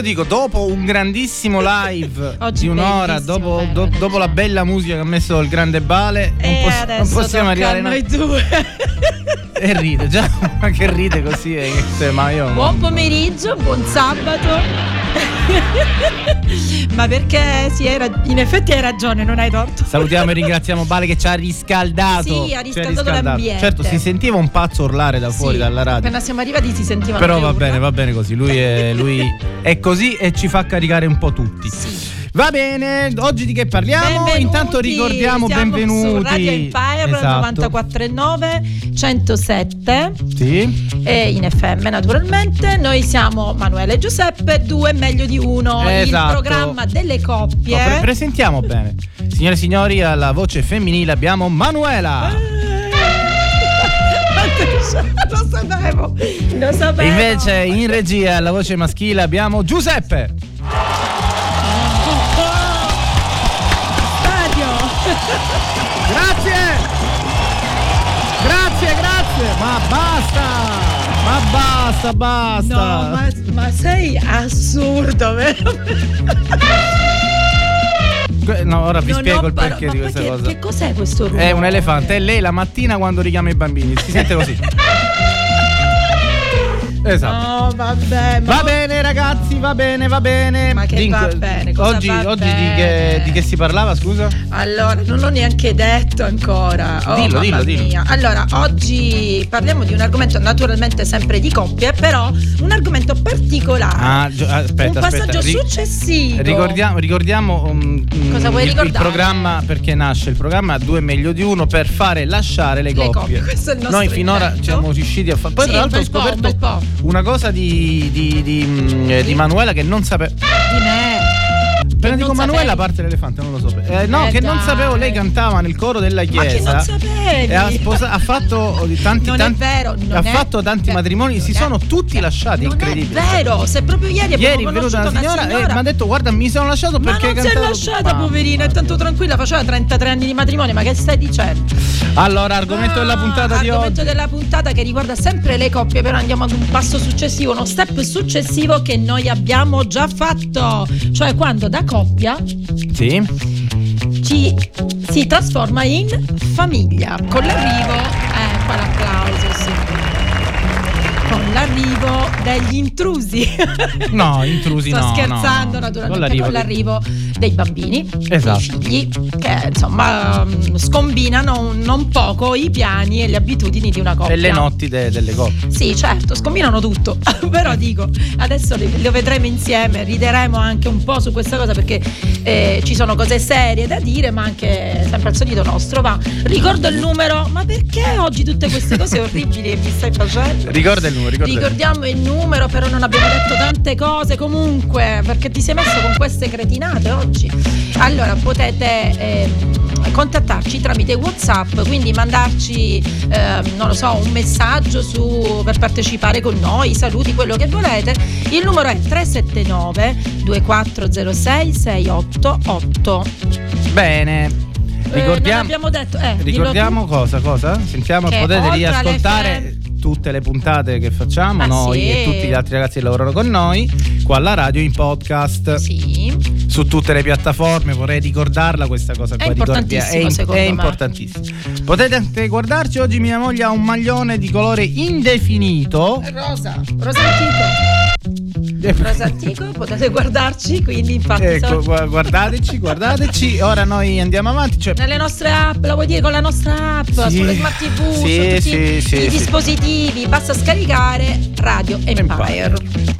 io dico, dopo un grandissimo live di un'ora, dopo, do- dopo la bella musica che ha messo il grande Bale, non, e poss- non possiamo arrivare noi due. E ride, già, ma che ride così, eh, ma io... Buon pomeriggio, buon sabato. Ma perché sì, hai ra- in effetti hai ragione, non hai torto. Salutiamo e ringraziamo Bale che ci ha riscaldato. Sì, ha ci riscaldato l'ambiente. Certo, si sentiva un pazzo urlare da fuori Sì, dalla radio. Appena siamo arrivati si sentivano Però va urla. bene, va bene così. Lui è, lui è così e ci fa caricare un po' tutti. Sì. Va bene, oggi di che parliamo? Benvenuti, Intanto ricordiamo benvenuti. Radio Empire Esatto. 94.9 107 Sì. e in FM naturalmente. Noi siamo Manuele e Giuseppe, due meglio di uno, Esatto. il programma delle No, coppie. pre- presentiamo bene. Signore e signori, alla voce femminile abbiamo Manuela. Lo sapevo, lo sapevo. invece in regia alla voce maschile abbiamo Giuseppe. Grazie! Grazie, grazie! Ma basta! Ma basta, basta! No, ma, ma sei assurdo, vero? No, ora vi Non spiego il paro- perché ma di questa perché- cosa. Che cos'è questo rumore? È un elefante, è lei la mattina quando richiama i bambini. Si sente così. Esatto. No, vabbè, Va bene ragazzi, va bene, va bene. Ma che Dinco- va bene, Oggi, va oggi Di, bene? che, di che si parlava, scusa? Allora, non l'ho neanche detto ancora. Oh, Dillo, dillo, dillo. mia. Allora, oggi parliamo di un argomento naturalmente sempre di coppie, però un argomento particolare. Ah, gio- aspetta, un passaggio aspetta. Successivo. Ricordiamo, ricordiamo um, um, Cosa vuoi il, il ricordare? programma perché nasce il programma Due meglio di uno per fare lasciare le Le coppie. coppie, il Noi finora siamo riusciti a fare. Poi Sì, tra l'altro ho scoperto po'. Una cosa di, di, di, mm, eh, di Manuela che non sapevo. Di me. Appena non dico Manuela parte l'elefante, non lo so. Eh, no, Eh, che non dai. sapevo, lei cantava nel coro della Ma che chiesa. non sapevi? E ha, sposa- ha fatto tanti, Non è tanti- vero, non ha è fatto tanti vero, matrimoni, non si è sono tutti lasciati, Non incredibile. è vero, se proprio ieri abbiamo Ieri è venuta una signora, e mi ha detto guarda mi sono lasciato Ma perché non si è cantavo- lasciata, Ma- poverina, è tanto tranquilla, faceva 33 anni di matrimonio, ma che stai dicendo? Allora, argomento della puntata di Argomento oggi. della puntata che riguarda sempre le coppie, però andiamo ad un passo successivo, uno step successivo che noi abbiamo già fatto. Cioè quando da coppia Sì. ci si trasforma in famiglia. Con l'arrivo, eh, qua l'applauso, sì. Con l'arrivo degli intrusi. No, intrusi Sto no. scherzando no. naturalmente Con l'arrivo con l'arrivo dei bambini, Esatto. dei figli, che insomma mm, scombinano non poco i piani e le abitudini di una coppia. E le notti de- delle coppie. Sì, certo, scombinano tutto. Però dico, adesso lo vedremo insieme, rideremo anche un po' su questa cosa perché eh, ci sono cose serie da dire, ma anche sempre al solito nostro. Va, ricordo il numero, ma perché oggi tutte queste cose orribili che mi stai facendo? Ricorda il numero, numero. Ricordiamo il numero, però non abbiamo detto tante cose comunque, perché ti sei messo con queste cretinate oggi. Allora potete ehm, contattarci tramite WhatsApp, quindi mandarci, ehm, non lo so, un messaggio su, per partecipare con noi, saluti, quello che volete. Il numero è 379 2406 688. Bene. Ricordiamo, abbiamo detto, eh, ricordiamo cosa, cosa? Sentiamo, Che potete riascoltare tutte le puntate che facciamo Ah, noi sì. e tutti gli altri ragazzi che lavorano con noi qua alla radio in podcast. Sì. su tutte le piattaforme vorrei ricordarla questa cosa È qua importantissimo, è, secondo è me. importantissimo potete anche guardarci oggi mia moglie ha un maglione di colore indefinito Rosa, rosa antico. Rosa antico, potete guardarci, quindi infatti ecco so- gu- guardateci guardateci ora noi andiamo avanti cioè nelle nostre app, lo vuoi dire con la nostra app, Sì. sulle smart TV, Sì, su tutti sì, sì, i sì. dispositivi, basta scaricare Radio Empire. Ti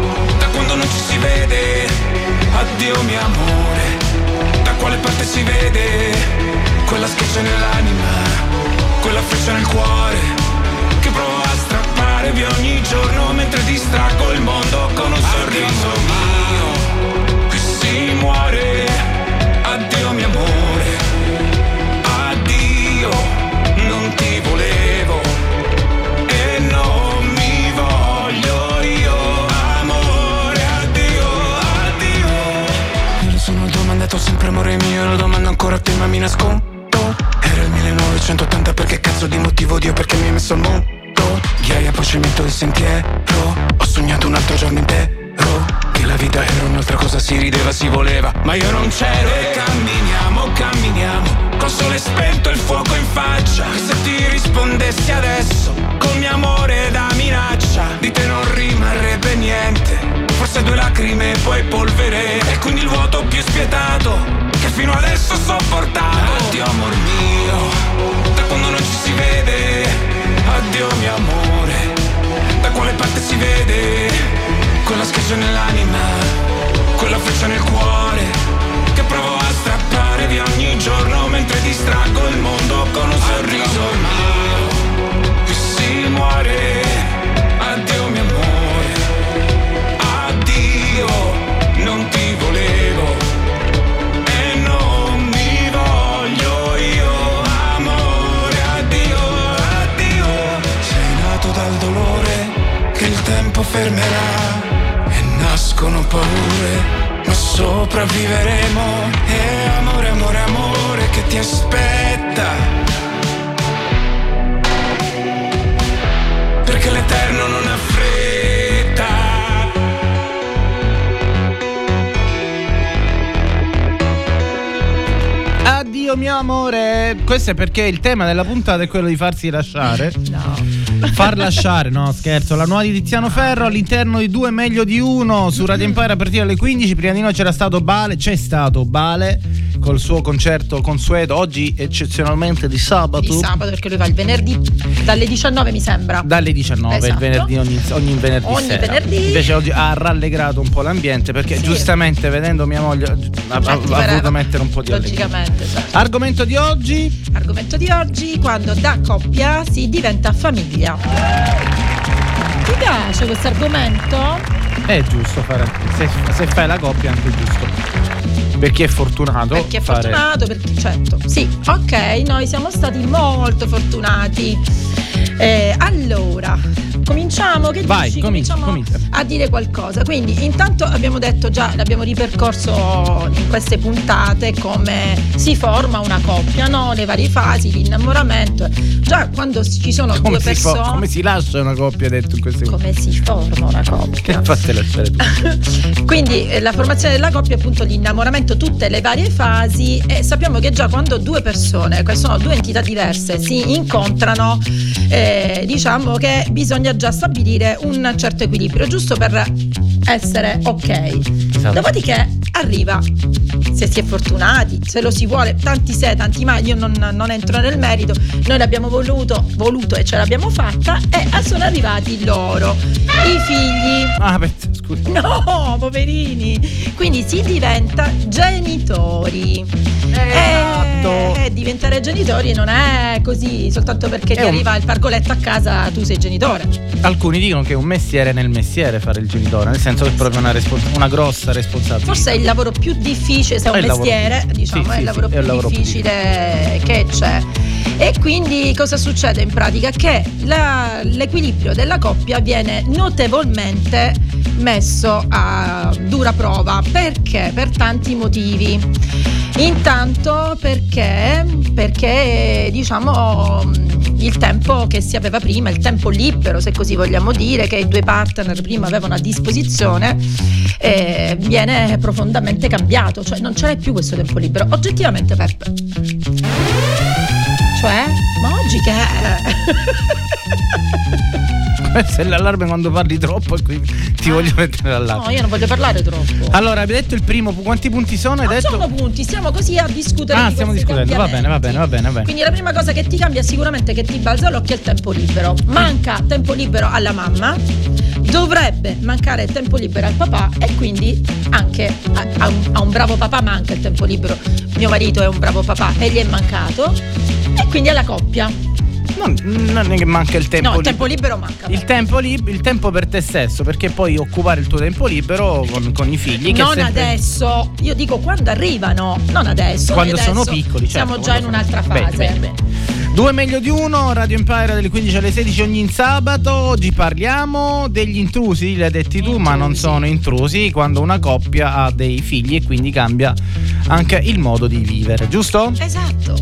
quando non ci si vede. Addio mio amore, da quale parte si vede? Quella schiaccia nell'anima, quella freccia nel cuore Che provo a strappare via ogni giorno Mentre distraggo il mondo con un sorriso mio Qui si muore, Te ma mi nascondo. Era il 1980 perché cazzo di motivo? Dio perché mi hai messo al mondo? Ghiaia poi cemento il sentiero. Ho sognato un altro giorno intero. Che la vita era un'altra cosa Si rideva, si voleva. Ma io non c'ero. E camminiamo, camminiamo. Col sole spento e il fuoco in faccia. Che se ti rispondessi adesso Col mio amore da minaccia Di te non rimarrebbe niente. Forse due lacrime e poi polvere. E quindi il vuoto più spietato fino adesso sopportato Addio amor mio Da quando non ci si vede. Addio mio amore Da quale parte si vede? Quella schiaccia nell'anima Quella freccia nel cuore Che provo a strappare via ogni giorno Mentre distraggo il mondo con un sorriso mio. Qui si muore tempo fermerà E nascono paure ma sopravviveremo E amore, amore, amore che ti aspetta Perché l'eterno non ha fretta Addio mio amore. Questo è perché il tema della puntata è quello di farsi lasciare. No. Far lasciare, no scherzo. La nuova di Tiziano Ferro all'interno di due meglio di uno su Radio Empire a partire dalle 15. Prima di noi c'era stato Bale, c'è stato Bale col suo concerto consueto. Oggi eccezionalmente di sabato. Di sabato perché lui va il venerdì dalle 19 mi sembra. Dalle 19, il Esatto. venerdì ogni, ogni venerdì Ogni sera. venerdì. Invece oggi ha rallegrato un po' l'ambiente perché Sì. giustamente vedendo mia moglie ha, ha- ha Certo, voluto mettere un po' di allegria. Logicamente, certo. Argomento di oggi? Argomento di oggi, quando da coppia si diventa famiglia. Ti piace questo argomento? È giusto fare. Se, se fai la coppia è anche giusto. Per chi è fortunato. Per chi è fare- fortunato, per chi certo. Sì, ok, noi siamo stati molto fortunati. Eh, allora, cominciamo? Che Vai, dici? comincia, Cominciamo comincia. a dire qualcosa. Quindi, intanto abbiamo detto già, l'abbiamo ripercorso in queste puntate come si forma una coppia, no? Le varie fasi, l'innamoramento. Già quando ci sono Come due persone. come si lascia una coppia detto in queste come si forma una coppia? Fate lasciare tu. Quindi eh, la formazione della coppia è appunto l'innamoramento, tutte le varie fasi e sappiamo che già quando due persone, che sono due entità diverse, si incontrano, eh, diciamo che bisogna già stabilire un certo equilibrio, giusto per essere ok. Esatto. Dopodiché arriva, se si è fortunati, se lo si vuole, tanti se, tanti ma, io non, non entro nel merito, noi l'abbiamo voluto, voluto e ce l'abbiamo fatta e sono arrivati loro, i figli. Ah, aspetta, scusa. No, poverini. Quindi si diventa genitori. Esatto. E, e diventare genitori non è così, soltanto perché ti un- arriva il pargoletto a casa tu sei genitore. Alcuni dicono che è un mestiere nel mestiere fare il genitore, nel senso che è proprio una, respons- una grossa responsabilità. Forse è il lavoro più difficile, se è È un il lavoro- mestiere, diciamo, sì, è sì, il lavoro sì, è più il lavoro più difficile che c'è. E quindi cosa succede in pratica? Che la- l'equilibrio della coppia viene notevolmente messo a dura prova. Perché? Per tanti motivi. Intanto perché, perché diciamo il tempo che si aveva prima, il tempo libero se così vogliamo dire, che i due partner prima avevano a disposizione, eh, viene profondamente cambiato, cioè non ce n'è più questo tempo libero. Oggettivamente Peppe. Cioè? Ma oggi che è? Questo è l'allarme quando parli troppo e quindi ti Ah. voglio mettere l'allarme. No, io non voglio parlare troppo. Allora, hai detto il primo, quanti punti sono? Hai Non detto? sono punti, stiamo così a discutere. Ah, di stiamo discutendo, va bene, va bene, va bene, va bene. Quindi la prima cosa che ti cambia sicuramente che ti balza l'occhio è il tempo libero. Manca tempo libero alla mamma, dovrebbe mancare il tempo libero al papà e quindi anche a, a un, a un bravo papà manca il tempo libero. Mio marito è un bravo papà e gli è mancato. E quindi alla coppia. Non, non è che manca il tempo no, il tempo libero manca. Il tempo, lib- il tempo per te stesso, perché puoi occupare il tuo tempo libero con, con i figli. Che non sempre- adesso, io dico quando arrivano, non adesso. Quando noi sono adesso piccoli, certo, Siamo già in un'altra sono- fase. Bene, bene, bene. Due meglio di uno, Radio Empire dalle 15 alle 16 ogni sabato. Oggi parliamo degli intrusi, li hai detti tu, ma non sono intrusi quando una coppia ha dei figli e quindi cambia anche il modo di vivere, giusto? Esatto.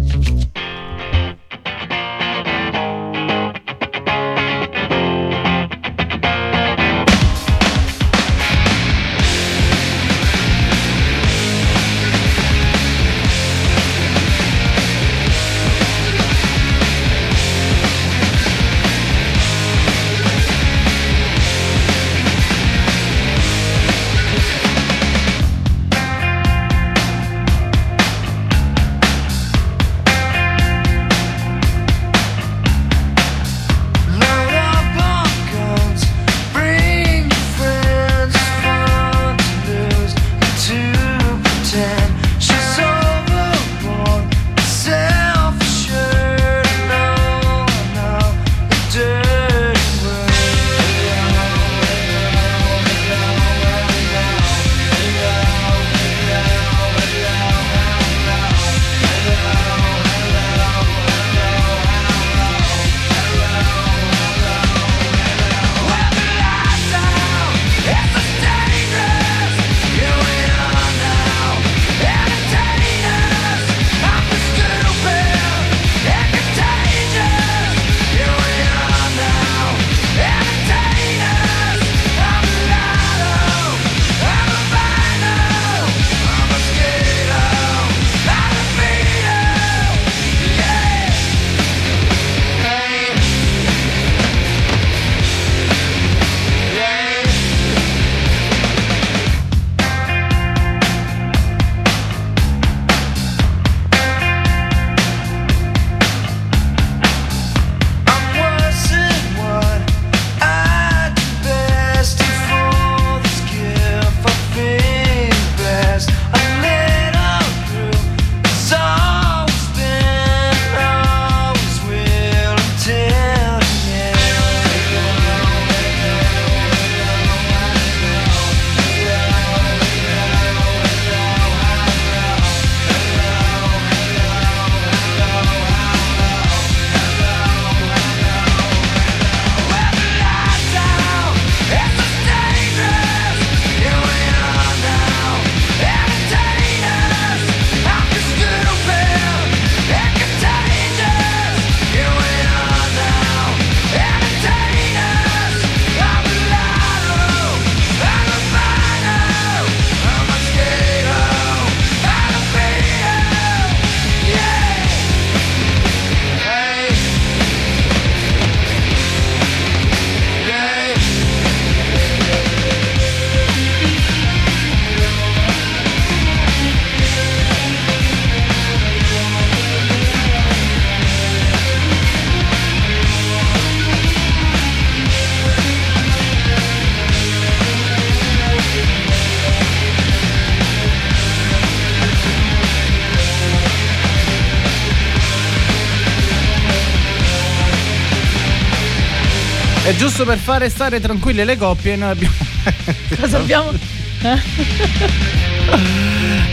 È giusto per fare stare tranquille le coppie, noi abbiamo. Cosa abbiamo?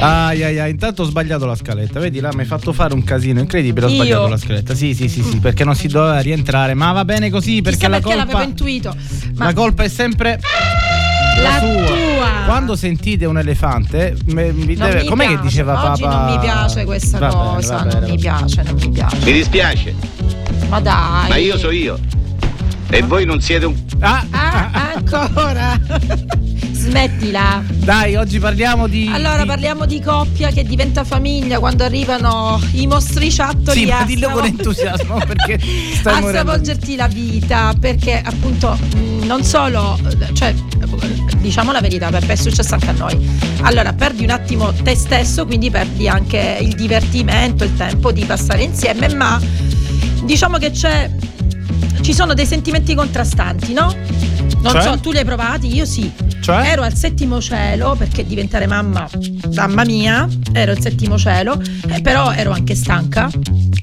Ai ai ai, intanto ho sbagliato la scaletta. Vedi, là mi hai fatto fare un casino incredibile. Ho Io? sbagliato la scaletta. Sì, sì, sì, sì, perché non si doveva rientrare. Ma va bene così perché Chissà la perché colpa. l'avevo intuito. Ma La colpa è sempre la sua. tua. Quando sentite un elefante, me- mi deve- mi com'è che piace. diceva Oggi papà? non mi piace questa Va bene, cosa, va bene, non mi bene. piace, non mi piace. Mi dispiace, Ma dai. ma io so io. E voi non siete un. Ah, Ah, ancora. Smettila. Dai, oggi parliamo di. Allora di- parliamo di coppia che diventa famiglia quando arrivano i mostriciattoli Sì, a ma dillo con entusiasmo perché stai a morendo. stravolgerti la vita perché appunto mh, non solo cioè diciamo la verità Peppe è successo anche a noi allora perdi un attimo te stesso quindi perdi anche il divertimento il tempo di passare insieme ma diciamo che c'è ci sono dei sentimenti contrastanti no? non Cioè? so tu li hai provati io sì Cioè? ero al settimo cielo perché diventare mamma mamma mia ero al settimo cielo eh, però ero anche stanca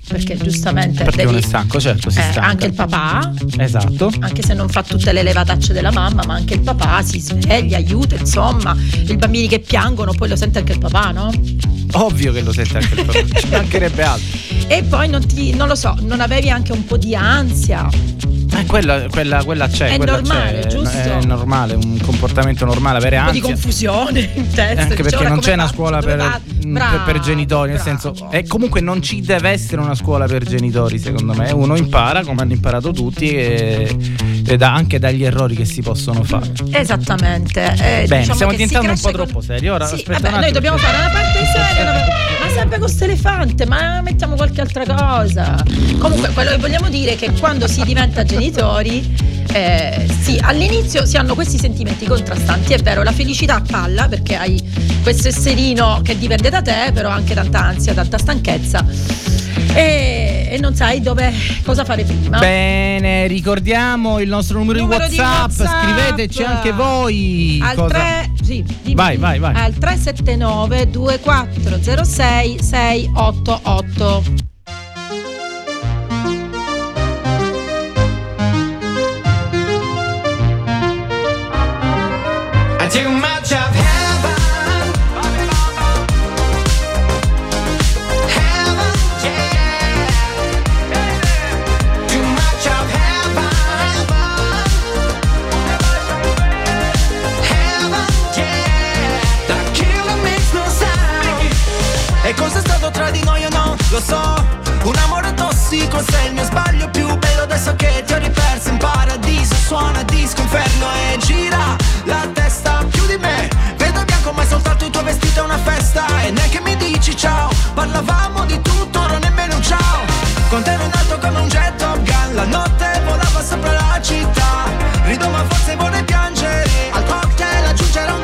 perché giustamente Perché devi- è stanco, certo, si eh, stanca. anche il papà, Esatto. anche se non fa tutte le levatacce della mamma, ma anche il papà si sveglia, aiuta, insomma, i bambini che piangono, poi lo sente anche il papà, no? Ovvio che lo sente anche il papà. Ci mancherebbe altro. E poi non ti, non lo so, non avevi anche un po' di ansia. Eh, quella, quella, quella c'è. È quella normale, c'è. giusto? È normale, un comportamento normale avere Un po' di confusione in testa. Eh, Anche dici, perché non c'è una scuola Dove per, mm, Bravo, per genitori, nel bravo. senso, e comunque non ci deve essere una scuola per genitori, secondo me. Uno impara come hanno imparato tutti e, e da- anche dagli errori che si possono fare. Esattamente. eh, Bene, diciamo stiamo diventando un po' troppo seri. Ora, Sì, aspetta vabbè, noi dobbiamo fare una parte seria, ma sempre con questo elefante, ma mettiamo qualche altra cosa. Comunque, quello che vogliamo dire è che quando si diventa genitori, eh, sì, all'inizio si hanno questi sentimenti contrastanti, è vero, la felicità palla perché hai questo esserino che dipende da te, però anche tanta ansia, tanta stanchezza e, e non sai dove, cosa fare prima. Bene, ricordiamo il nostro numero, Numero di di WhatsApp, WhatsApp. scriveteci anche voi. al cosa- 3 sì, dimmi, Vai, vai, vai. al 379 2406 688 Disco inferno e gira la testa più di me. Vedo bianco ma è soltanto il tuo vestito è una festa. E neanche mi dici ciao, parlavamo di tutto, ora nemmeno un ciao. Con te ero in alto come un jet Top Gun. La notte volava sopra la città. Rido ma forse vorrei piangere. Al cocktail aggiungerò una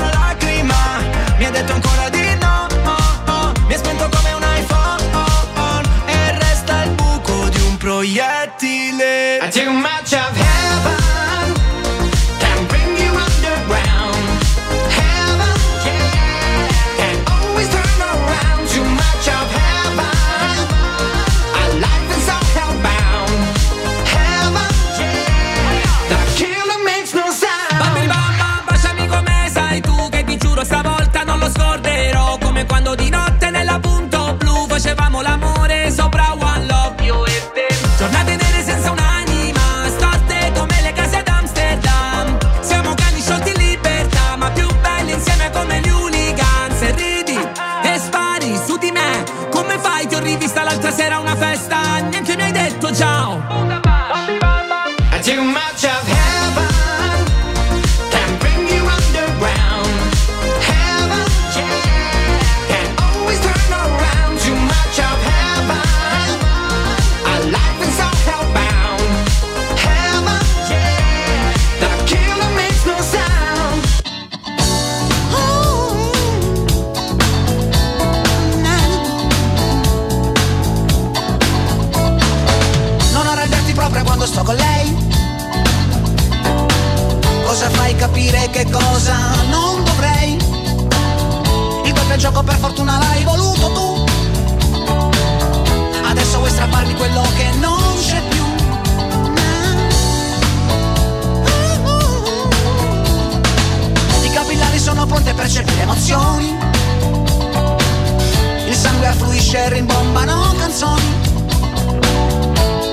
e rimbombano canzoni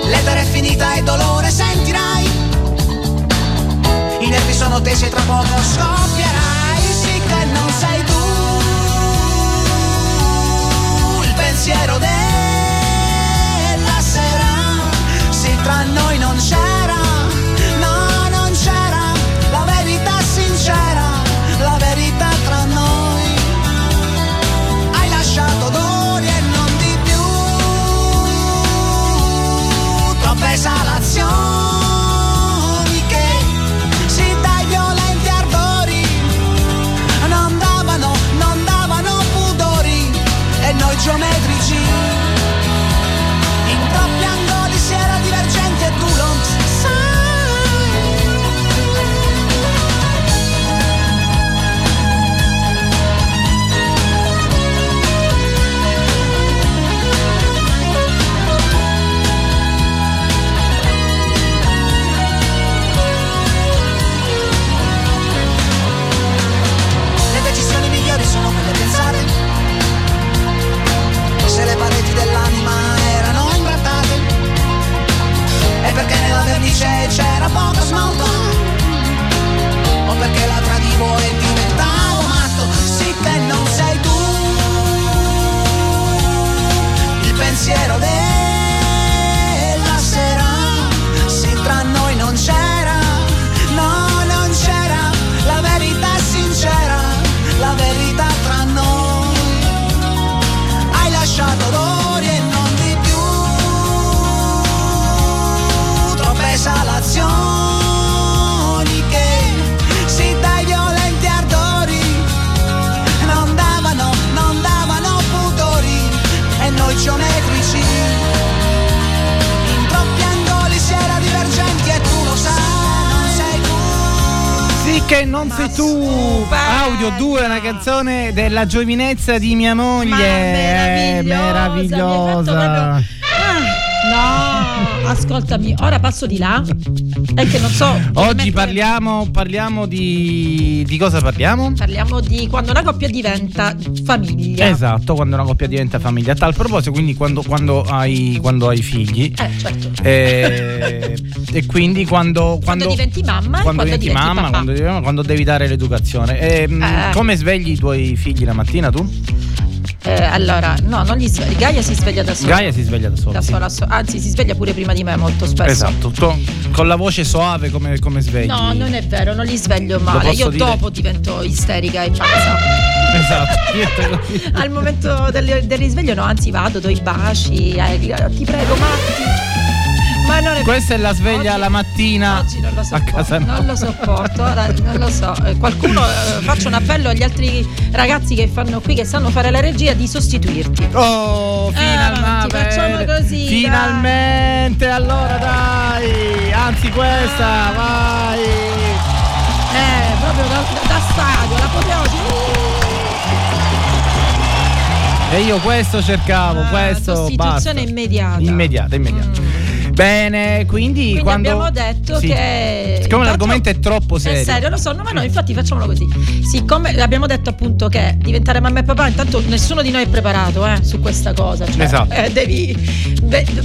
L'etere è finita e dolore sentirai. I nervi sono tesi e tra poco scoppierai. Sì che non sei tu Il pensiero della sera. Sì tra noi non c'era dice c'era poco smalto O perché la tradivo e diventavo matto Sì che non sei tu. Il pensiero del Che non sei tu! Audio 2, una canzone della giovinezza di mia moglie. Ma Eh, meravigliosa, mi fatto meravigliosa. proprio- Ah, no, ascoltami, ora passo di là. È che non so. Oggi parliamo, parliamo di. di cosa parliamo? Parliamo di quando una coppia diventa famiglia. Esatto, quando una coppia diventa famiglia. A tal proposito, quindi quando, quando hai, quando hai figli. Eh, certo. eh, e quindi quando, Quando diventi mamma e quando diventi diventi mamma, quando, diventi mamma, quando devi dare l'educazione. Ehm, Eh. Come svegli i tuoi figli la mattina tu? Eh, allora, no, non gli sveglia. Gaia si sveglia da sola. Gaia si sveglia da sola. Da sì. sola, so- anzi, si sveglia pure prima di me molto spesso. Esatto, con, con la voce soave come, come svegli. No, non è vero, non li sveglio male. Io dire? dopo divento isterica e pazza. Esatto. Al momento del, del risveglio, no, anzi, vado, do i baci. eh, ti prego, Matti. Ma non è Questa è la sveglia Oggi- la mattina Oggi non lo a sopporto, casa nostra. non lo sopporto, ora non lo so. Eh, Qualcuno eh, faccio un appello agli altri ragazzi che fanno qui, che sanno fare la regia, di sostituirti. Oh, finalmente. avanti, facciamo così, dai. Finalmente, allora dai. Anzi, questa, vai. Eh, proprio da, da stadio, l'apoteosi. E io questo cercavo, Ah, questo sostituzione basta. immediata. Immediata, immediata. Bene, quindi, Quindi quando abbiamo detto Sì. che. Siccome l'argomento è troppo serio. È serio, lo so, no, ma no, infatti facciamolo così. Siccome abbiamo detto appunto che diventare mamma e papà, intanto nessuno di noi è preparato eh, su questa cosa. Cioè, Esatto. eh, devi,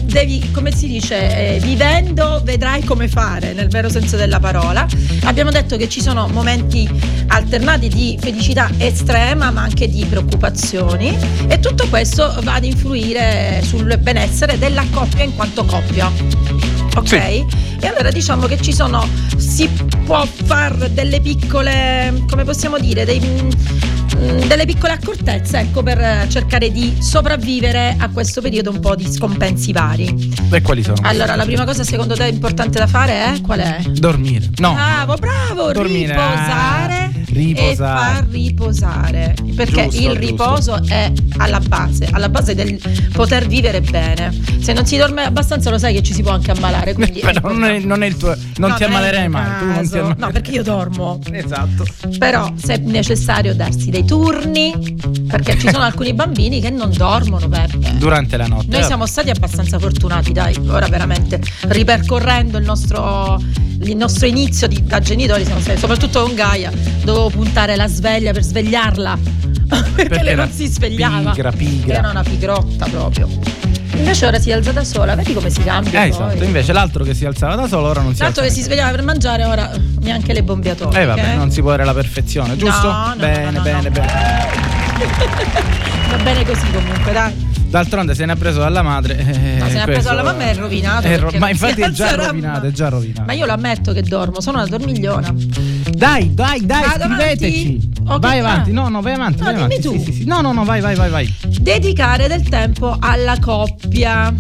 devi, come si dice, eh, vivendo vedrai come fare, nel vero senso della parola. Abbiamo detto che ci sono momenti alternati di felicità estrema, ma anche di preoccupazioni. E tutto questo va ad influire sul benessere della coppia in quanto coppia. Ok? Sì. E allora diciamo che ci sono, si può fare delle piccole, come possiamo dire, dei, mm, delle piccole accortezze, ecco, per cercare di sopravvivere a questo periodo un po' di scompensi vari. E quali sono? Allora, la prima cosa secondo te importante da fare è qual è? Dormire. No. Bravo, bravo, Dormire. riposare, riposare. e far riposare. Perché Giusto, il giusto. riposo è alla base, alla base del poter vivere bene. Se non si dorme abbastanza lo sai che ci si può anche ammalare. Quindi Però non è, non è il tuo. Non No, ti ammalerai mai. Tu non ti ammalerai. No, perché io dormo. Esatto. Però se è necessario darsi dei turni, perché ci sono alcuni bambini che non dormono perché. Durante la notte. Noi siamo stati abbastanza fortunati, dai, ora veramente ripercorrendo il nostro, il nostro inizio di- da genitori, siamo stati, soprattutto con Gaia, dovevo puntare la sveglia per svegliarla, perché, lei era non si svegliava. pigra, pigra. Era una pigrotta proprio. Invece ora si è alzata sola, vedi come si cambia. Eh, esatto. Invece l'altro che si alzava da solo ora non si L'altro alza che si svegliava per mangiare, ora eh, neanche le bombiatorie. Eh vabbè, non si può avere la perfezione, giusto? No, no, bene, no, bene, bene. Va bene così comunque, dai. D'altronde se ne ha preso dalla madre. eh, No, se ne ha preso questo- alla mamma è rovinato. è ro- perché ma infatti è già rovinato, è già rovinato. Ma io lo ammetto che dormo, sono una dormigliona. Dai, dai, dai, Vado scriveteci. avanti? Ok, Vai avanti, ah. no, no, vai avanti. No, vai dimmi avanti. tu. Sì, sì, sì. No, no, no, vai, vai, vai, vai. Dedicare del tempo alla coppia.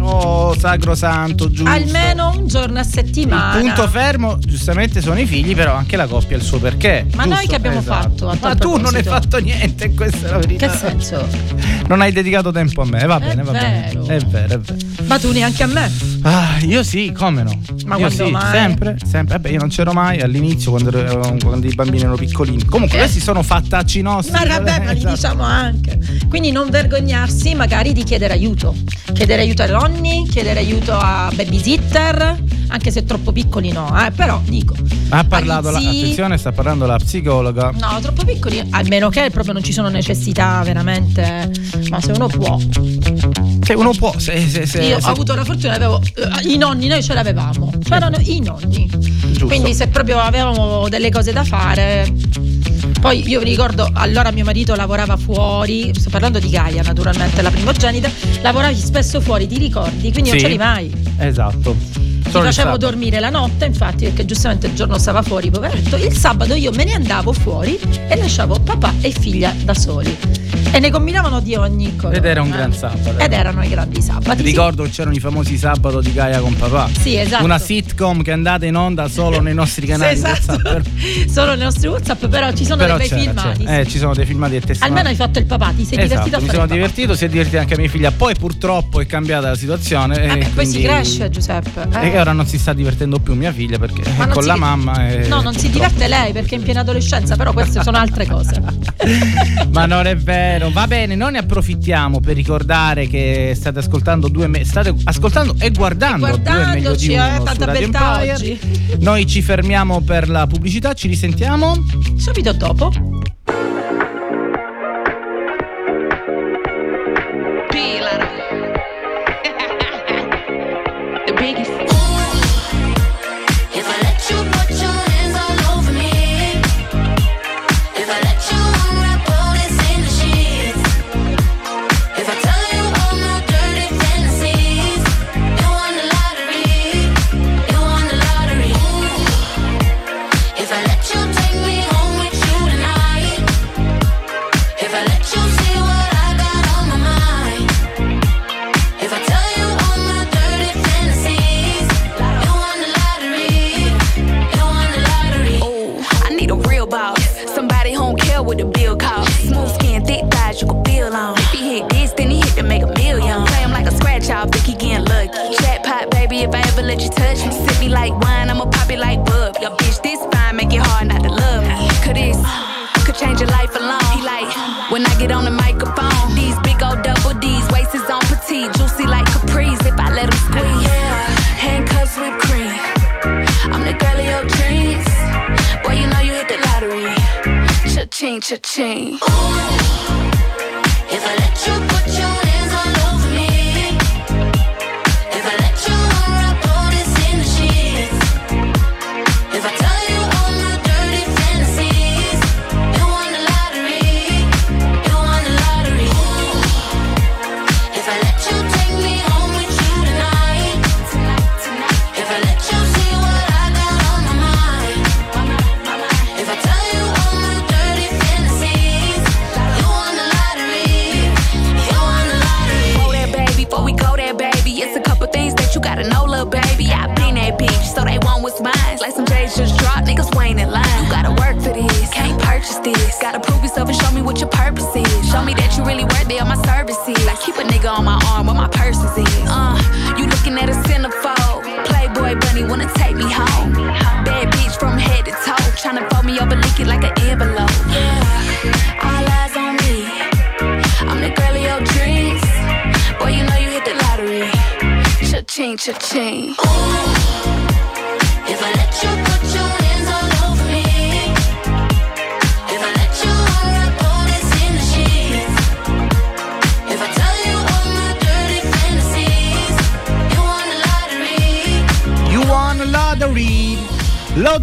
Oh, sacrosanto, giusto. Almeno un giorno a settimana. Il punto fermo, giustamente, sono i figli, però anche la coppia ha il suo perché. Ma giusto? noi che abbiamo Esatto. fatto a Ma tu non hai fatto niente, questa è la verità. Che senso? Non hai dedicato tempo a me, va È bene, va bene. vero. È vero, è vero. Ma tu neanche a me. Ah, io sì, come no? Ma io quando sì, mai? sempre, sempre. Vabbè, io non c'ero mai all'inizio quando, ero- quando i bambini erano piccolini. Comunque. Questi sono fattacci nostri. Ma vabbè, ma li Esatto. diciamo anche. Quindi non vergognarsi magari di chiedere aiuto. Chiedere aiuto ai nonni, chiedere aiuto a babysitter, anche se troppo piccoli no, eh, però dico. Ha parlato, la, attenzione, sta parlando la psicologa. No, troppo piccoli, almeno che proprio non ci sono necessità veramente. Ma se uno può. Se uno può, se, se, se- Io se- ho avuto la fortuna, avevo eh, i nonni, noi ce l'avevamo. C'erano i nonni. Giusto. Quindi se proprio avevamo delle cose da fare. Poi io mi ricordo, allora mio marito lavorava fuori, sto parlando di Gaia naturalmente, la primogenita, lavoravi spesso fuori, ti ricordi? Quindi non Sì. c'eri mai. Esatto. Il facevo dormire la notte, infatti, perché giustamente il giorno stava fuori, poveretto. Il sabato io me ne andavo fuori e lasciavo papà e figlia da soli. E ne combinavano di ogni cosa. Ed era un gran sabato. Ed erano i grandi sabati. Ricordo che c'erano i famosi sabato di Gaia con papà. Sì, esatto. Una sitcom che è andata in onda solo nei nostri canali. Sì, esatto. Solo nei nostri WhatsApp, però ci sono Però dei bei filmati. c'era. Eh, ci sono dei filmati e testimoni. Almeno hai fatto il papà, ti sei divertito Esatto, a mi sono divertito, si è divertita anche mia figlia. Poi purtroppo è cambiata la situazione. Vabbè, e poi si quindi- cresce, Giuseppe. Eh. E ora non si sta divertendo più mia figlia perché Ma è con si- la mamma. E No, non si diverte lei perché è in piena adolescenza, però queste sono altre cose. Ma non è vero. Va bene, noi ne approfittiamo per ricordare che state ascoltando due me- state ascoltando e guardando, E due meglio di guardandoci, uno eh, su Radio Empire. oggi. Noi ci fermiamo per la pubblicità, ci risentiamo. Subito dopo.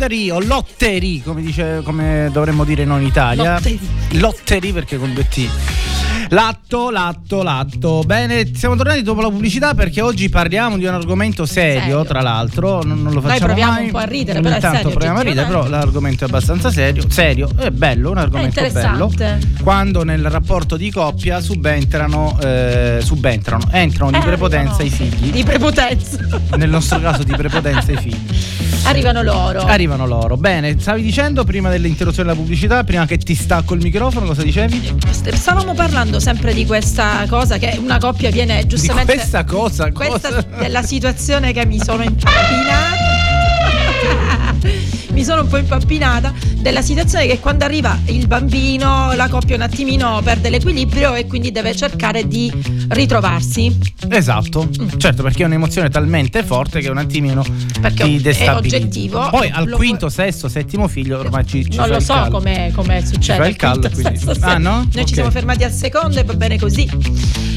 Lottery o lottery, come, dice, come dovremmo dire noi in Italia. Lottery. Lottery perché con due T. Latto, latto, latto. Bene, siamo tornati dopo la pubblicità perché oggi parliamo di un argomento serio, Serio. tra l'altro. Non, non lo Noi facciamo proviamo mai. un po' a ridere, però è tanto serio, proviamo a ridere, però l'argomento è abbastanza serio. Serio, è bello, un argomento bello. interessante. Quando nel rapporto di coppia subentrano, eh, subentrano, entrano di Eh, prepotenza i arrivano- figli. Di prepotenza. Nel nostro caso di prepotenza i figli. Arrivano loro. Arrivano loro. Bene, stavi dicendo prima dell'interruzione della pubblicità, prima che ti stacco il microfono, cosa dicevi? Stavamo parlando sempre di questa cosa che una coppia viene Di giustamente. questa cosa, questa cosa? della situazione che mi sono impappinata. mi sono un po' impappinata della situazione che quando arriva il bambino, la coppia un attimino perde l'equilibrio e quindi deve cercare di ritrovarsi. Esatto, certo, perché è un'emozione talmente forte che un attimino Perché ti è destabilizza. oggettivo. Poi al Lo- quinto, sesto, settimo figlio ormai ci, ci non lo so come Ci succede. fa il quinto, quindi- Ah, no? Noi Ok. ci siamo fermati al secondo e va bene così.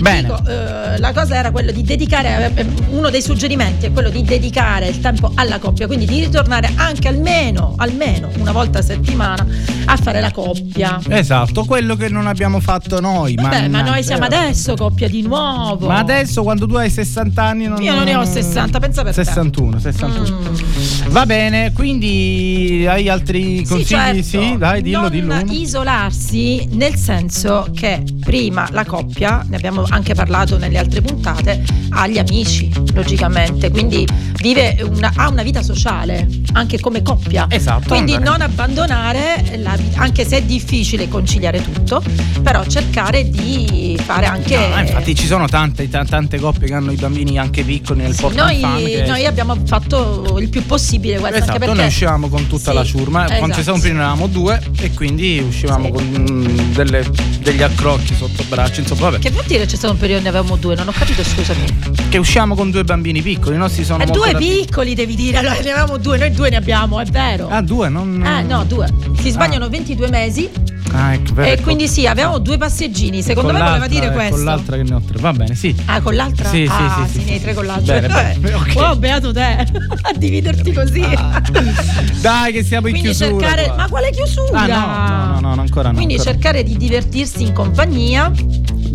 Bene. Dico, eh, la cosa era quello di dedicare, eh, uno dei suggerimenti è quello di dedicare il tempo alla coppia, quindi di ritornare anche almeno, almeno una volta a settimana a fare la coppia. Esatto, quello che non abbiamo fatto noi. Vabbè, ma noi siamo adesso coppia di nuovo. Ma adesso quando tu hai 60 anni non Io non ne ho 60, pensa per te. 61, 61. Mm. Va bene, quindi hai altri Sì, consigli? certo. Sì, dai, dillo, non dillo. uno. isolarsi nel senso che prima la coppia, ne abbiamo anche parlato nelle altre puntate, ha gli amici, logicamente, quindi vive una, ha una vita sociale, anche come coppia. Coppia. Esatto, Quindi andare- non abbandonare la vita, anche se è difficile conciliare tutto, però cercare di fare anche. No, infatti ci sono tante, ta- tante coppie che hanno i bambini anche piccoli nel Sì, porta noi, noi abbiamo fatto il più possibile questo, Esatto, anche perché noi uscivamo con tutta Sì, la ciurma, quando ci esatto. siamo prima ne eravamo due e quindi uscivamo Sì. con mm, delle- degli accrocchi sotto braccio, insomma vabbè. Che vuol dire c'è stato un periodo ne avevamo due? Non ho capito, scusami. Che usciamo con due bambini piccoli, i nostri sono Eh, due da- piccoli devi dire, allora ne avevamo due, noi due ne abbiamo, è vero. Ah, due, non Eh no, due. Si sbagliano 22 mesi Ah, ecco, vero, e ecco. quindi sì, avevamo due passeggini. Secondo Con me voleva dire eh, questo. Con l'altra che ne ho tre. Va bene, sì. Ah, con l'altra? Sì, sì, ah, sì, sì, ne hai sì. tre con l'altra. Bene, bene, ok. Wow, beato te a dividerti così. Dai, che siamo in Quindi chiusura. cercare. qua. Ma quale chiusura? Ah, no, no, no, no, ancora no. Quindi ancora. cercare di divertirsi in compagnia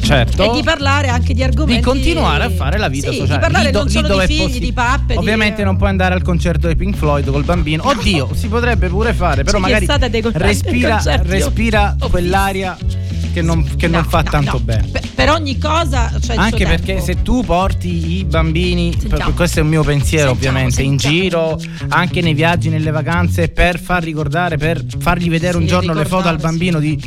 certo. e di parlare anche di argomenti. di continuare a fare la vita Sì, sociale. Di parlare Lì non solo di figli, di pappe. Ovviamente di... non puoi andare al concerto di Pink Floyd col bambino. Oddio, si potrebbe pure fare, però C'è magari respira, respira ho quell'aria che non, che non No, fa no, tanto no. bene. Per, per ogni cosa il Anche perché tempo. se tu porti i bambini, per- questo è un mio pensiero Sentiamo, ovviamente, in sentiamo. giro, anche nei viaggi, nelle vacanze, per far ricordare, per fargli vedere Sì, un giorno le foto al bambino di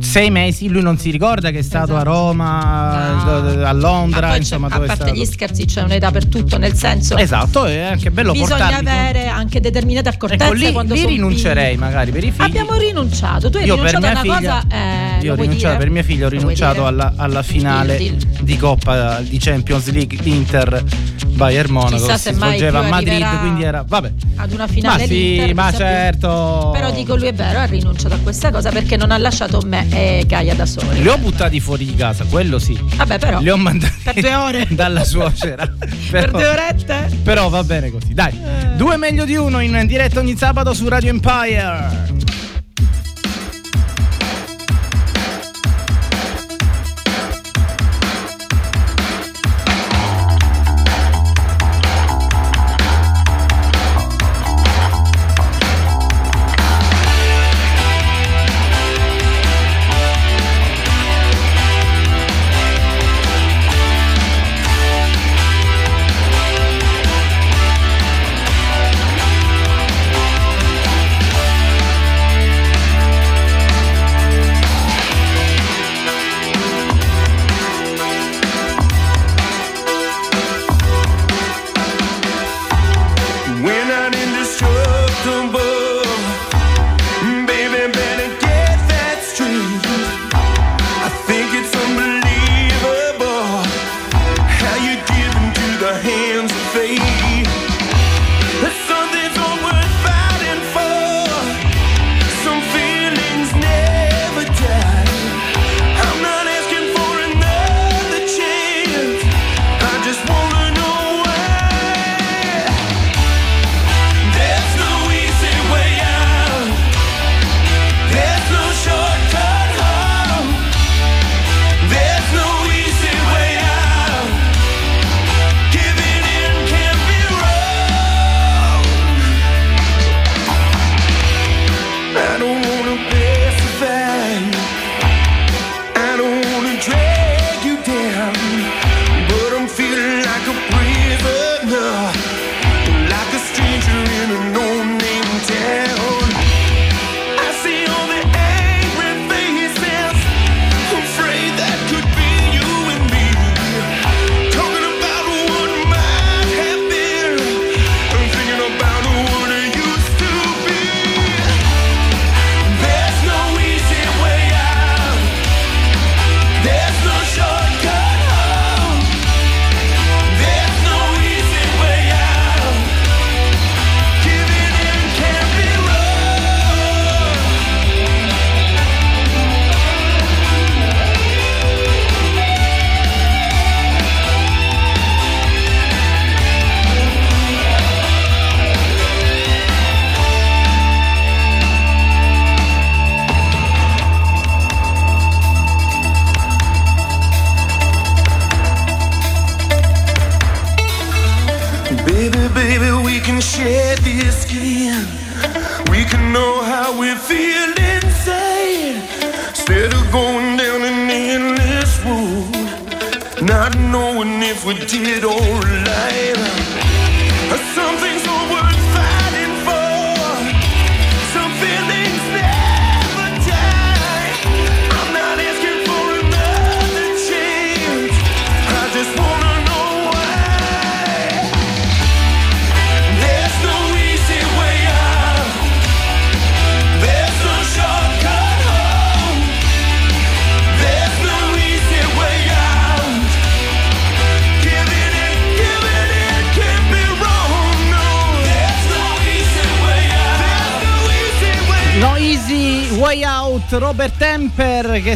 sei mesi, lui non si ricorda che è stato a Esatto. Roma, d- d- a Londra, insomma dove a è parte stato. gli scherzi c'è un'età per tutto, nel senso Esatto, è anche bello bisogna portarli. avere anche determinate accortezze Ecco, lì, quando lì sono rinuncerei figli. magari per i figli. Abbiamo rinunciato, tu hai Io rinunciato a una figlia, cosa eh, io ho rinunciato per mia figlia, ho rinunciato alla, alla finale di Coppa di Champions League Inter Bayern Monaco Chissà si svolgeva a Madrid, quindi era vabbè. ad una Ma finale sì, l'Inter, ma chissà più. certo. Però dico lui è vero, ha rinunciato a questa cosa perché non ha lasciato me e Gaia da soli. Li ho buttati fuori di casa, quello sì. Vabbè, però Li ho mandati per due ore. dalla suocera. per due orette? Però va bene così, dai. Due meglio di uno in diretta ogni sabato su Radio Empire.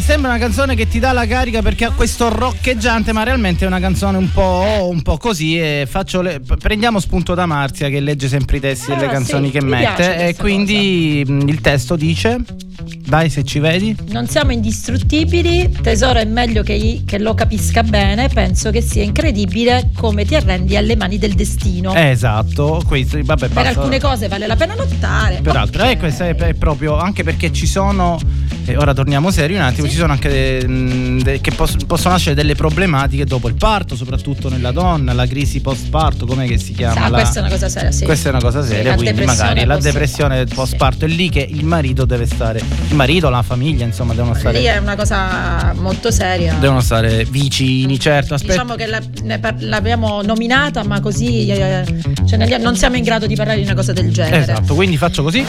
Sembra una canzone che ti dà la carica perché ha questo roccheggiante, ma realmente è una canzone un po', un po' così. E faccio le- prendiamo spunto da Marzia che legge sempre i testi delle Ah, canzoni sì, che mette. E quindi mh, il testo dice: Dai, se ci vedi. Non siamo indistruttibili, tesoro è meglio che, che lo capisca bene, penso che sia incredibile come ti arrendi alle mani del destino. Eh, esatto, questo, vabbè, per alcune cose vale la pena lottare. Peraltro, ok. eh, questo è, è proprio anche perché ci sono, e ora torniamo seri un attimo, Sì. ci sono anche de- de- che pos- possono nascere delle problematiche dopo il parto, soprattutto nella donna, la crisi post parto, com'è che si chiama? Sa, La- questa è una cosa seria, sì. Questa è una cosa Sì, seria, la quindi magari la depressione post parto è lì che il marito deve stare, il marito, la famiglia, insomma, devono stare, Lì è una cosa molto seria. devono stare vicini, certo. Aspetta. Diciamo che la- l'abbiamo nominata, ma così eh, cioè, negli- non siamo in grado di parlare di una cosa del genere. Esatto, quindi faccio così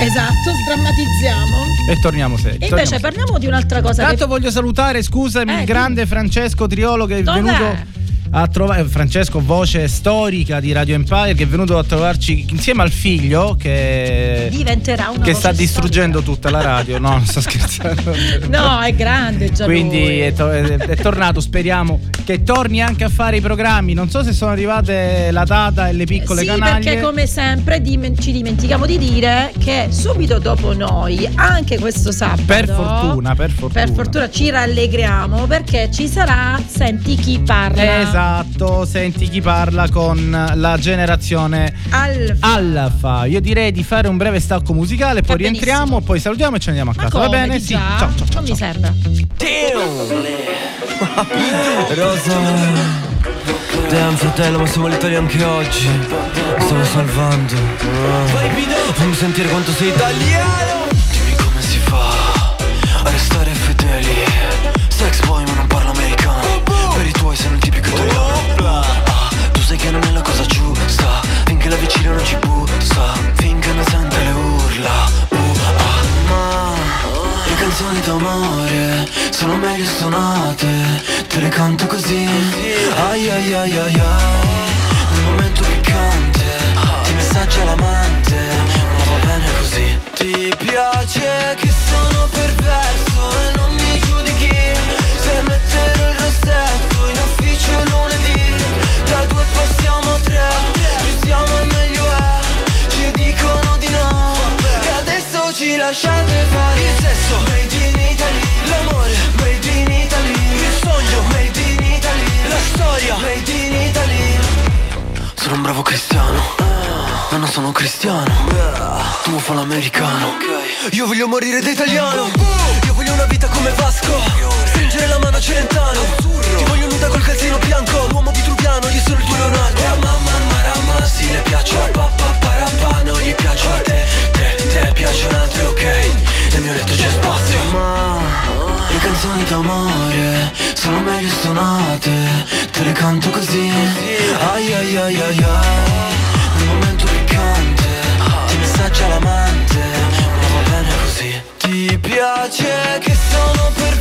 Esatto, sdrammatizziamo. e torniamo seri. E invece torniamo parliamo di un'altra cosa. Tanto che- voglio salutare, scusami, Eh, il grande Francesco Triolo che è Dov'è? venuto a trovare Francesco, voce storica di Radio Empire, che è venuto a trovarci insieme al figlio che, diventerà una che sta distruggendo storica. tutta la radio. No, non sto scherzando. No, è grande già Quindi è, to- è- tornato, speriamo che torni anche a fare i programmi. Non so se sono arrivate la data e le piccole sì, canaglie. perché come sempre dimen- ci dimentichiamo di dire che subito dopo noi, anche questo sabato, Per fortuna, per fortuna. per fortuna ci rallegriamo perché ci sarà Senti chi parla. Esatto, senti chi parla con la generazione Alfa. Alfa. Io direi di fare un breve stacco musicale, poi Va rientriamo, poi salutiamo e ci andiamo a Ma casa. Va come, bene? di Sì. già? Ciao, ciao, ciao. Non mi ciao. sembra. Rosa Damn fratello ma siamo letali anche oggi Mi Stavo salvando. Fammi sentire quanto sei italiano d'amore Sono meglio suonate Te le canto così. Ai ai ai ai ai Nel momento piccante Ti messaggia l'amante Ma va bene così. Ti piace che sono perverso E non mi giudichi Se metterò il rossetto In ufficio lunedì. Da due passiamo a tre Più siamo meglio è Ci dicono di no. E adesso ci lasciate fare Il sesso sono un bravo cristiano. Ma non sono cristiano. Tu mi fa l'americano Io voglio morire da italiano. Io voglio una vita come Vasco. Stringere la mano a Celentano. Ti voglio nuda col calzino bianco. L'uomo vitruviano, io sono il tuo Leonardo. Mamma marama, sì le piaccio a papà parapà Non gli piaccio a te, te, te. Piacciono altre ok. Nel mio letto c'è spazio. Ma le canzoni d'amore sono meglio suonate Te le canto così. Ai ai ai ai ai Nel momento piccante Ti messaggia l'amante Ma va bene così. Ti piace che sono perverso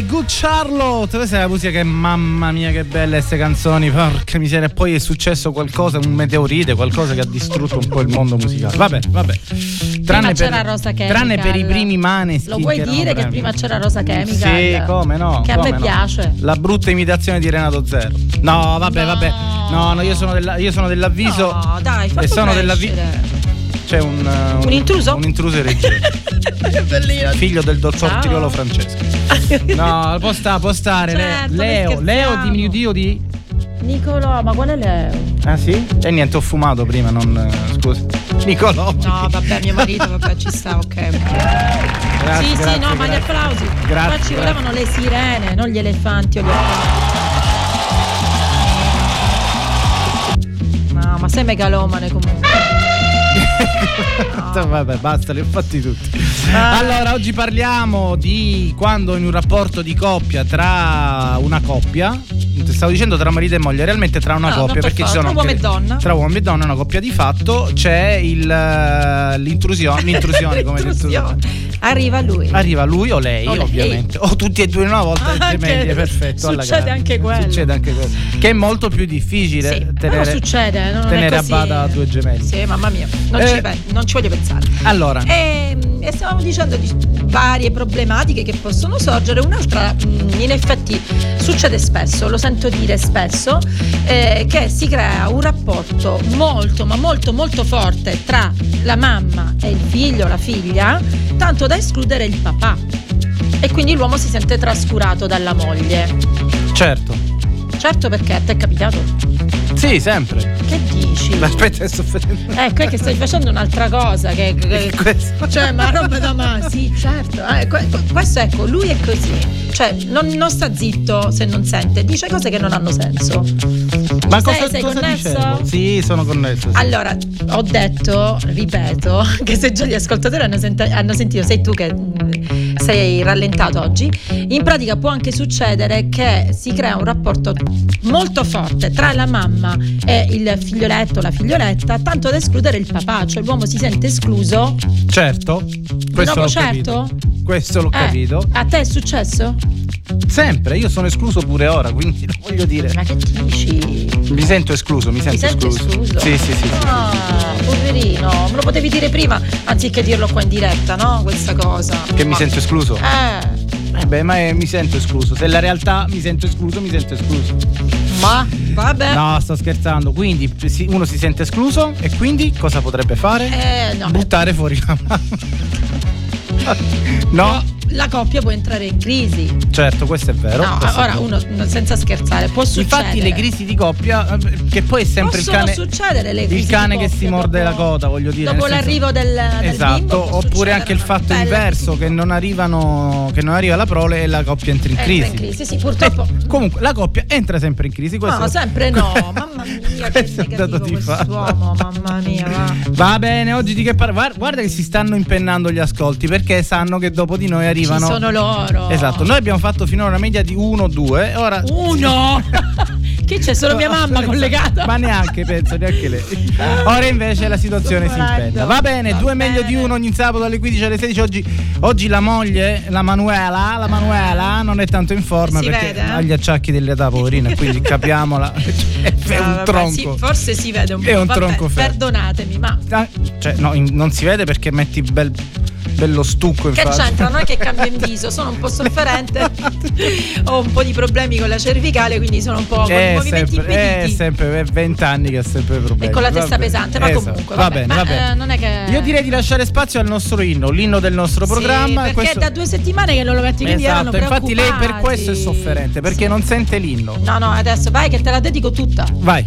I Good Charlotte. Questa è la musica che, mamma mia, che belle queste canzoni. Porca miseria. Poi è successo qualcosa, un meteorite, qualcosa che ha distrutto un po' il mondo musicale. Vabbè, vabbè. Prima c'era Rosa Chemical. tranne per i primi maneskin. Lo erano dire che prima c'era Rosa Chemical? Sì, come no? Che a come me no. piace. La brutta imitazione di Renato Zero. No, vabbè, No. vabbè. No, no, io sono, della- io sono dell'avviso. No, dai, e sono dell'avviso. C'è un, uh, Un intruso? Un intruso in regia. Che bellino. Figlio del dottor Ciao. Tirolo Francesco. No, può stare, può stare. Certo, Leo, Leo diminutivo di. Nicolò, ma qual è Leo? Ah sì? E niente, ho fumato prima, non. eh, Scusa. Nicolò. No, vabbè, mio marito, vabbè, ci sta, ok. Grazie, sì, grazie, sì, no, ma gli grazie. applausi. Grazie, Qua ci grazie. volevano le sirene, non gli elefanti o gli elefanti. No, ma sei megalomane comunque. Vabbè, basta, li ho fatti tutti. Ah. Allora, oggi parliamo di quando in un rapporto di coppia tra una coppia, stavo dicendo tra marito e moglie, realmente tra una No, coppia, no, per perché ci sono tra uomo e donna. Tra uomo e donna, una coppia di fatto, c'è il, eh, l'intrusione, l'intrusione, come. L'intrusione. Arriva lui. Arriva lui o lei, O lei. ovviamente. O tutti e due in una volta, gemelli, è perfetto. succede anche quello. Succede anche quello. Che è molto più difficile Sì, tenere, succede, non tenere a bada due gemelli. Sì, mamma mia, non, Eh. Ci, pen- non ci voglio pensare. Allora, E, e stavamo dicendo di varie problematiche che possono sorgere. Un'altra, mh, in effetti, succede spesso, lo sento dire spesso, eh, che si crea un rapporto molto, ma molto, molto forte tra la mamma e il figlio la figlia, tanto da escludere il papà. E quindi l'uomo si sente trascurato dalla moglie. certo. Certo perché a te è capitato. Sì, sempre. Che dici? Aspetta, sto facendo. Ecco, è che stai facendo un'altra cosa. Che, che- Questo. cioè, ma roba da ma, sì, certo. Eh, que- questo ecco, lui è così. Cioè, non, non sta zitto se non sente, dice cose che non hanno senso. Ma Sei- cosa, sei cosa connesso? dicevo? Sì, sono connesso. sì. Allora, ho detto, ripeto, che se già gli ascoltatori hanno, sent- hanno sentito, sei tu che sei rallentato oggi. In pratica può anche succedere che si crea un rapporto molto forte tra la mamma e il figlioletto, la figlioletta, tanto da escludere il papà, cioè l'uomo si sente escluso. Certo, questo l'ho certo? capito. Questo l'ho Eh, capito. A te è successo? Sempre, io sono escluso pure ora, quindi lo voglio dire. Ma che dici? Mi sento escluso, mi sento senti escluso? Sì, sì, sì. Ah, poverino, me lo potevi dire prima, anziché dirlo qua in diretta, no? Questa cosa. Che mi sento escluso? Eh, Eh beh, ma eh, mi sento escluso. Se la realtà mi sento escluso, mi sento escluso. ma vabbè. No, sto scherzando. Quindi uno si sente escluso e quindi cosa potrebbe fare? Eh, no, Buttare fuori la mano. No? La coppia può entrare in crisi. Certo, questo è vero. No, ora uno, no, senza scherzare, può succedere. Infatti le crisi di coppia, eh, che poi è sempre il Possono cane. succedere le crisi Il cane che si morde dopo- la coda, voglio dire. Dopo l'arrivo del, del Esatto, oppure anche il fatto inverso, che non arrivano, che non arriva la prole e la coppia entra in Entra crisi. in crisi, sì, purtroppo. Eh, comunque la coppia entra sempre in crisi. Questo No, sempre no, mamma mia, che Questo è un dato di fatto. quest'uomo, mamma mia, va. Va bene, oggi di che parla? Guarda, che si stanno impennando gli ascolti perché sanno che dopo di noi arrivano. Ci sono loro. Esatto, noi abbiamo fatto finora una media di 1-2, ora Uno! Che c'è solo mia mamma collegata? Ma neanche, penso, neanche lei. Ora invece la situazione si impenda. Va bene, Va due meglio bene. di uno ogni sabato alle 15 alle 16. Oggi, oggi la moglie, la Manuela, la Manuela non è tanto in forma Si perché vede, eh? ha gli acciacchi dell'età, poverina, quindi capiamola. è un tronco. sì, forse si vede un po'. È un vabbè, tronco fermo. Perdonatemi, ma Ah, Cioè, no, in- non si vede perché metti bel, bello stucco in che faccia. c'entra? Non è che cambio in viso, sono un po' sofferente. Ho un po' di problemi con la cervicale, quindi sono un po' con i È movimenti sempre, è sempre 20 anni che ha sempre problemi. E con la testa bene. pesante, ma Esatto. comunque, va vabbè, bene, va bene. eh, non è che- Io direi di lasciare spazio al nostro inno, l'inno del nostro Sì, programma. perché questo- è da due settimane che non lo metti erano Esatto, infatti lei per questo è sofferente, perché non sente l'inno. No, no, adesso vai che te la dedico tutta. Vai.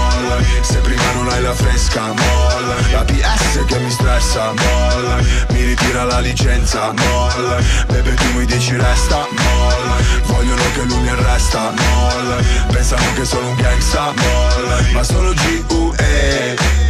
Molla. Se prima non hai la fresca Molla. La PS che mi stressa Molla. Mi ritira la licenza Molla. Bebe tu mi dici resta Molla. Vogliono che lui mi arresta Molla. Pensano che sono un gangsta Molla. Ma sono G.U.E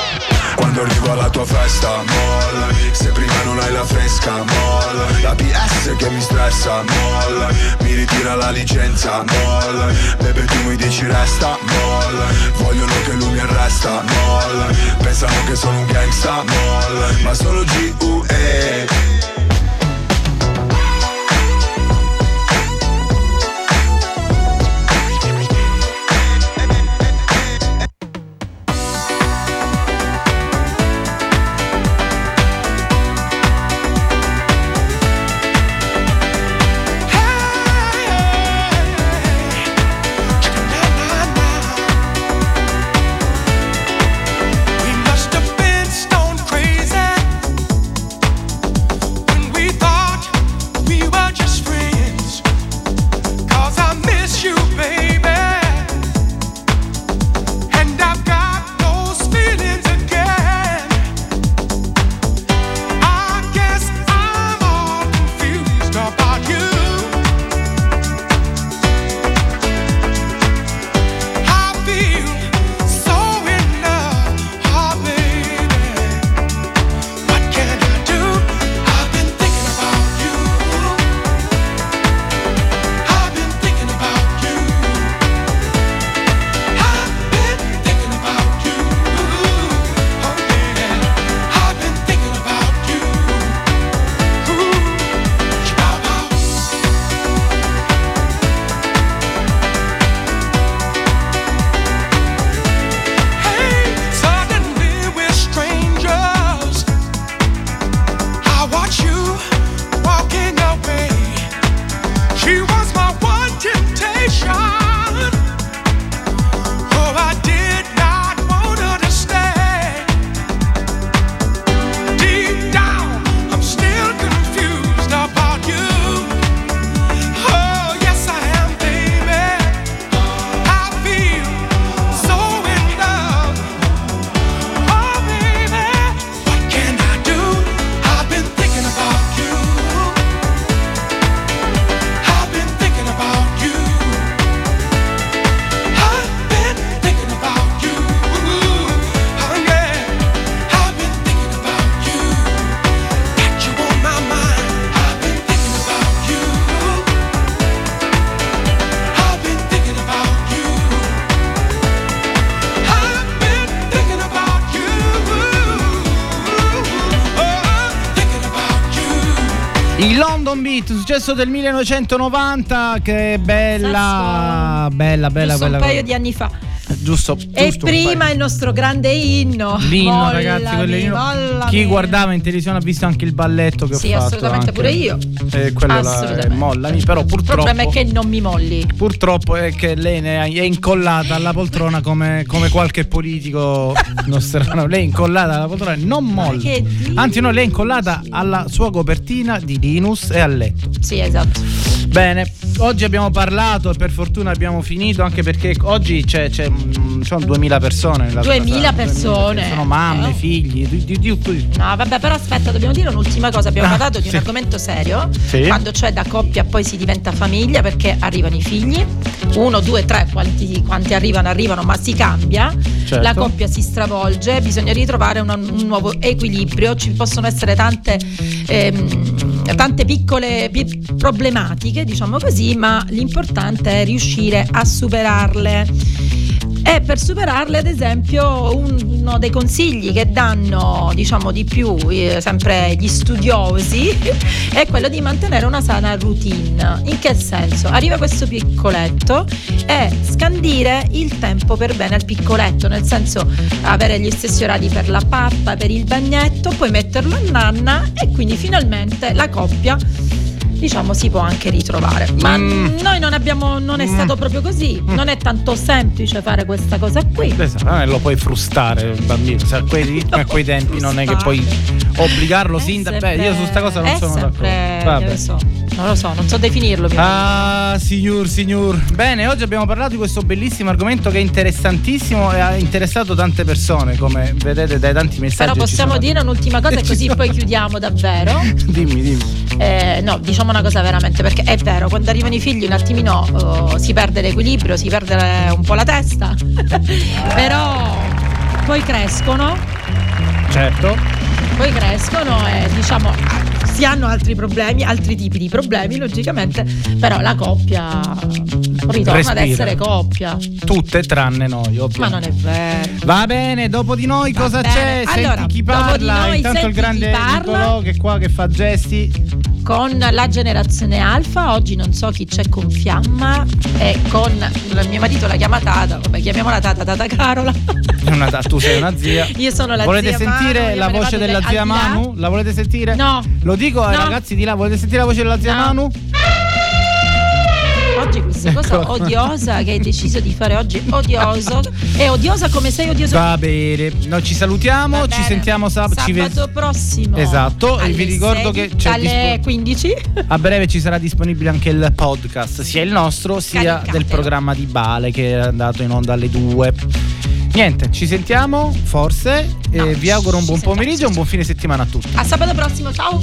quando arrivo alla tua festa, molla Se prima non hai la fresca, molla. La PS che mi stressa, molla. Mi ritira la licenza, molla. Bebe tu mi dici resta, molla. Vogliono che lui mi arresta, molla. Pensano che sono un gangsta, molla. Ma sono G.U.E Il London Beat, successo del 1990, che bella, bella, bella, Giusto bella. un paio di anni fa. Giusto, E giusto un prima il nostro grande inno. L'inno, Mollami, ragazzi, quello inno. mollami. Chi guardava in televisione ha visto anche il balletto che ho Sì, fatto. assolutamente, anche. pure io. Eh, quello là, eh, mollami, però Il purtroppo. problema è che non mi molli. Purtroppo è che lei ne è incollata alla poltrona come, come qualche politico nostrano. Lei è incollata alla poltrona e non molla. Anzi, no, lei è incollata alla sua copertina di Linus e al letto. Sì, esatto. Bene, oggi abbiamo parlato e per fortuna abbiamo finito anche perché oggi c'è, c'è, mm, sono 2000 persone. Nella 2000 sala, persone. Sono mamme, Eh. figli, di, di, di- No, vabbè, però aspetta, dobbiamo dire un'ultima cosa. Abbiamo Ah, parlato di sì. un argomento serio. Sì. Quando c'è da coppia poi si diventa famiglia perché arrivano i figli. Uno, due, tre, quanti, quanti arrivano, arrivano, ma si cambia. Certo. La coppia si stravolge, bisogna ritrovare una- un nuovo equilibrio. Ci possono essere tante, ehm, tante piccole pi- problematiche, diciamo così, ma l'importante è riuscire a superarle. E per superarle, ad esempio, uno dei consigli che danno, diciamo, di più eh, sempre gli studiosi è quello di mantenere una sana routine. In che senso? Arriva questo piccoletto e scandire il tempo per bene al piccoletto, nel senso avere gli stessi orari per la pappa, per il bagnetto, poi metterlo a nanna e quindi finalmente la coppia diciamo si può anche ritrovare. Ma Mm. noi non abbiamo, non è Mm. stato proprio così, non è tanto semplice fare questa cosa qui. Esatto, è lo puoi frustare il bambino. Se a quei ritmi, a quei tempi non è che puoi obbligarlo sin da. Beh, io su sta cosa non sono d'accordo. Vabbè. ne so, non lo so, non so definirlo. Ah, signor, signor. Bene, oggi abbiamo parlato di questo bellissimo argomento che è interessantissimo e ha interessato tante persone, come vedete dai tanti messaggi. Però possiamo dire un'ultima cosa e così poi chiudiamo davvero. dimmi, dimmi. Eh, no, diciamo una cosa veramente, perché è vero, quando arrivano i figli un attimino eh, si perde l'equilibrio, si perde un po' la testa, però poi crescono, Certo. Poi crescono e diciamo si hanno altri problemi, altri tipi di problemi logicamente, però la coppia ritorna ad Respira. essere coppia. Tutte tranne noi, ovvio. Ma non è vero. Va bene, dopo di noi Va cosa bene. c'è? Allora, senti chi parla? Intanto il grande parla. Nicolò che qua che fa gesti. Con la generazione alfa, oggi non so chi c'è con Fiamma e con il mio marito la chiama Tata, vabbè chiamiamola Tata, Tata Carola. Una- tu sei una zia. Io sono la volete zia sentire Manu, la voce della zia. Manu? La volete sentire? No. Lo dico ai No. ragazzi di là, volete sentire la voce della zia No. Manu? Oggi questa cosa Ecco. odiosa che hai deciso di fare oggi, odioso. È odiosa come sei odioso. Va bene, noi ci salutiamo, Va ci bene. sentiamo sab- ci ve- sabato prossimo. Esatto, e vi ricordo 16, che c'è alle dispo- 15. A breve ci sarà disponibile anche il podcast, sia il nostro sia Caricatelo. del programma di Bale che è andato in onda alle 2. Niente, ci sentiamo forse. No, vi auguro un buon pomeriggio e un buon fine settimana a tutti. A sabato prossimo, ciao.